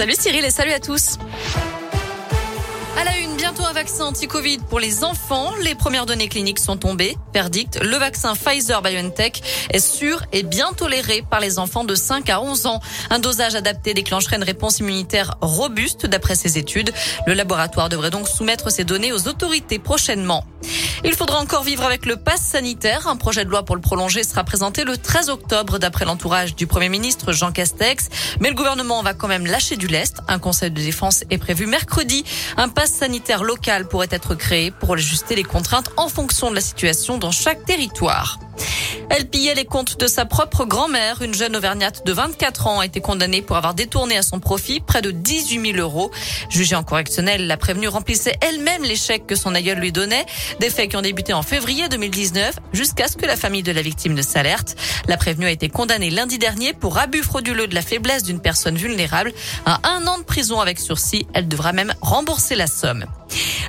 Salut Cyril et salut à tous. À la une, bientôt un vaccin anti-Covid pour les enfants. Les premières données cliniques sont tombées. Verdict, le vaccin Pfizer-BioNTech est sûr et bien toléré par les enfants de 5 à 11 ans. Un dosage adapté déclencherait une réponse immunitaire robuste d'après ces études. Le laboratoire devrait donc soumettre ces données aux autorités prochainement. Il faudra encore vivre avec le pass sanitaire. Un projet de loi pour le prolonger sera présenté le 13 octobre d'après l'entourage du Premier ministre Jean Castex. Mais le gouvernement va quand même lâcher du lest. Un conseil de défense est prévu mercredi. Un pass sanitaire local pourrait être créé pour ajuster les contraintes en fonction de la situation dans chaque territoire. Elle pillait les comptes de sa propre grand-mère. Une jeune auvergnate de 24 ans a été condamnée pour avoir détourné à son profit près de 18 000 euros. Jugée en correctionnel, la prévenue remplissait elle-même les chèques que son aïeul lui donnait. Des faits qui ont débuté en février 2019 jusqu'à ce que la famille de la victime ne s'alerte. La prévenue a été condamnée lundi dernier pour abus frauduleux de la faiblesse d'une personne vulnérable à un an de prison avec sursis. Elle devra même rembourser la somme.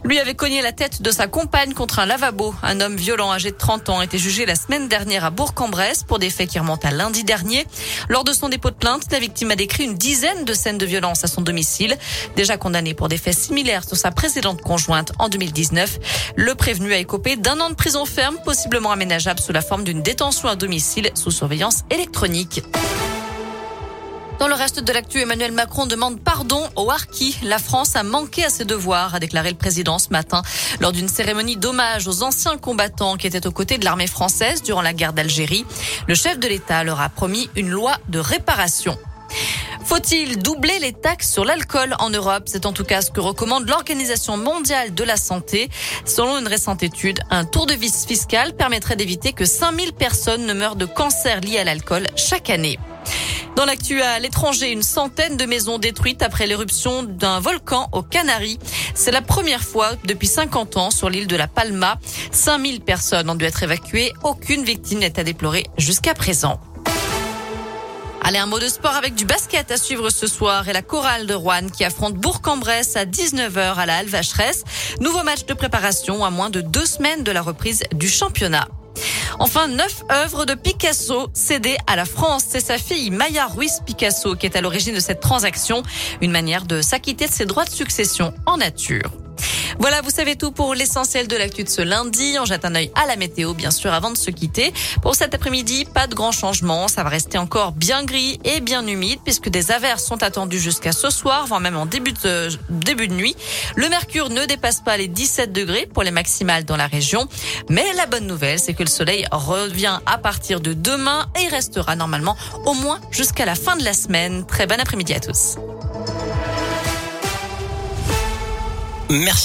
Lui avait cogné la tête de sa compagne contre un lavabo. Un homme violent âgé de 30 ans a été jugé la semaine dernière à Bourg-en-Bresse pour des faits qui remontent à lundi dernier. Lors de son dépôt de plainte, la victime a décrit une dizaine de scènes de violence à son domicile. Déjà condamné pour des faits similaires sur sa précédente conjointe en 2019, le prévenu a écopé d'un an de prison ferme, possiblement aménageable sous la forme d'une détention à domicile sous surveillance électronique. Dans le reste de l'actu, Emmanuel Macron demande pardon aux Harkis. La France a manqué à ses devoirs, a déclaré le président ce matin lors d'une cérémonie d'hommage aux anciens combattants qui étaient aux côtés de l'armée française durant la guerre d'Algérie. Le chef de l'État leur a promis une loi de réparation. Faut-il doubler les taxes sur l'alcool en Europe? C'est en tout cas ce que recommande l'Organisation mondiale de la santé. Selon une récente étude, un tour de vis fiscal permettrait d'éviter que 5000 personnes ne meurent de cancer lié à l'alcool chaque année. Dans l'actu à l'étranger, une centaine de maisons détruites après l'éruption d'un volcan aux Canaries. C'est la première fois depuis 50 ans sur l'île de la Palma. 5000 personnes ont dû être évacuées. Aucune victime n'est à déplorer jusqu'à présent. Allez, un mot de sport avec du basket à suivre ce soir et la chorale de Rouen qui affronte Bourg-en-Bresse à 19h à la Alvacheresse. Nouveau match de préparation à moins de deux semaines de la reprise du championnat. Enfin, neuf œuvres de Picasso cédées à la France. C'est sa fille Maya Ruiz Picasso qui est à l'origine de cette transaction. Une manière de s'acquitter de ses droits de succession en nature. Voilà, vous savez tout pour l'essentiel de l'actu de ce lundi. On jette un œil à la météo, bien sûr, avant de se quitter. Pour cet après-midi, pas de grands changements. Ça va rester encore bien gris et bien humide puisque des averses sont attendues jusqu'à ce soir, voire même en début de, début de nuit. Le mercure ne dépasse pas les 17 degrés pour les maximales dans la région. Mais la bonne nouvelle, c'est que le soleil revient à partir de demain et restera normalement au moins jusqu'à la fin de la semaine. Très bon après-midi à tous. Merci.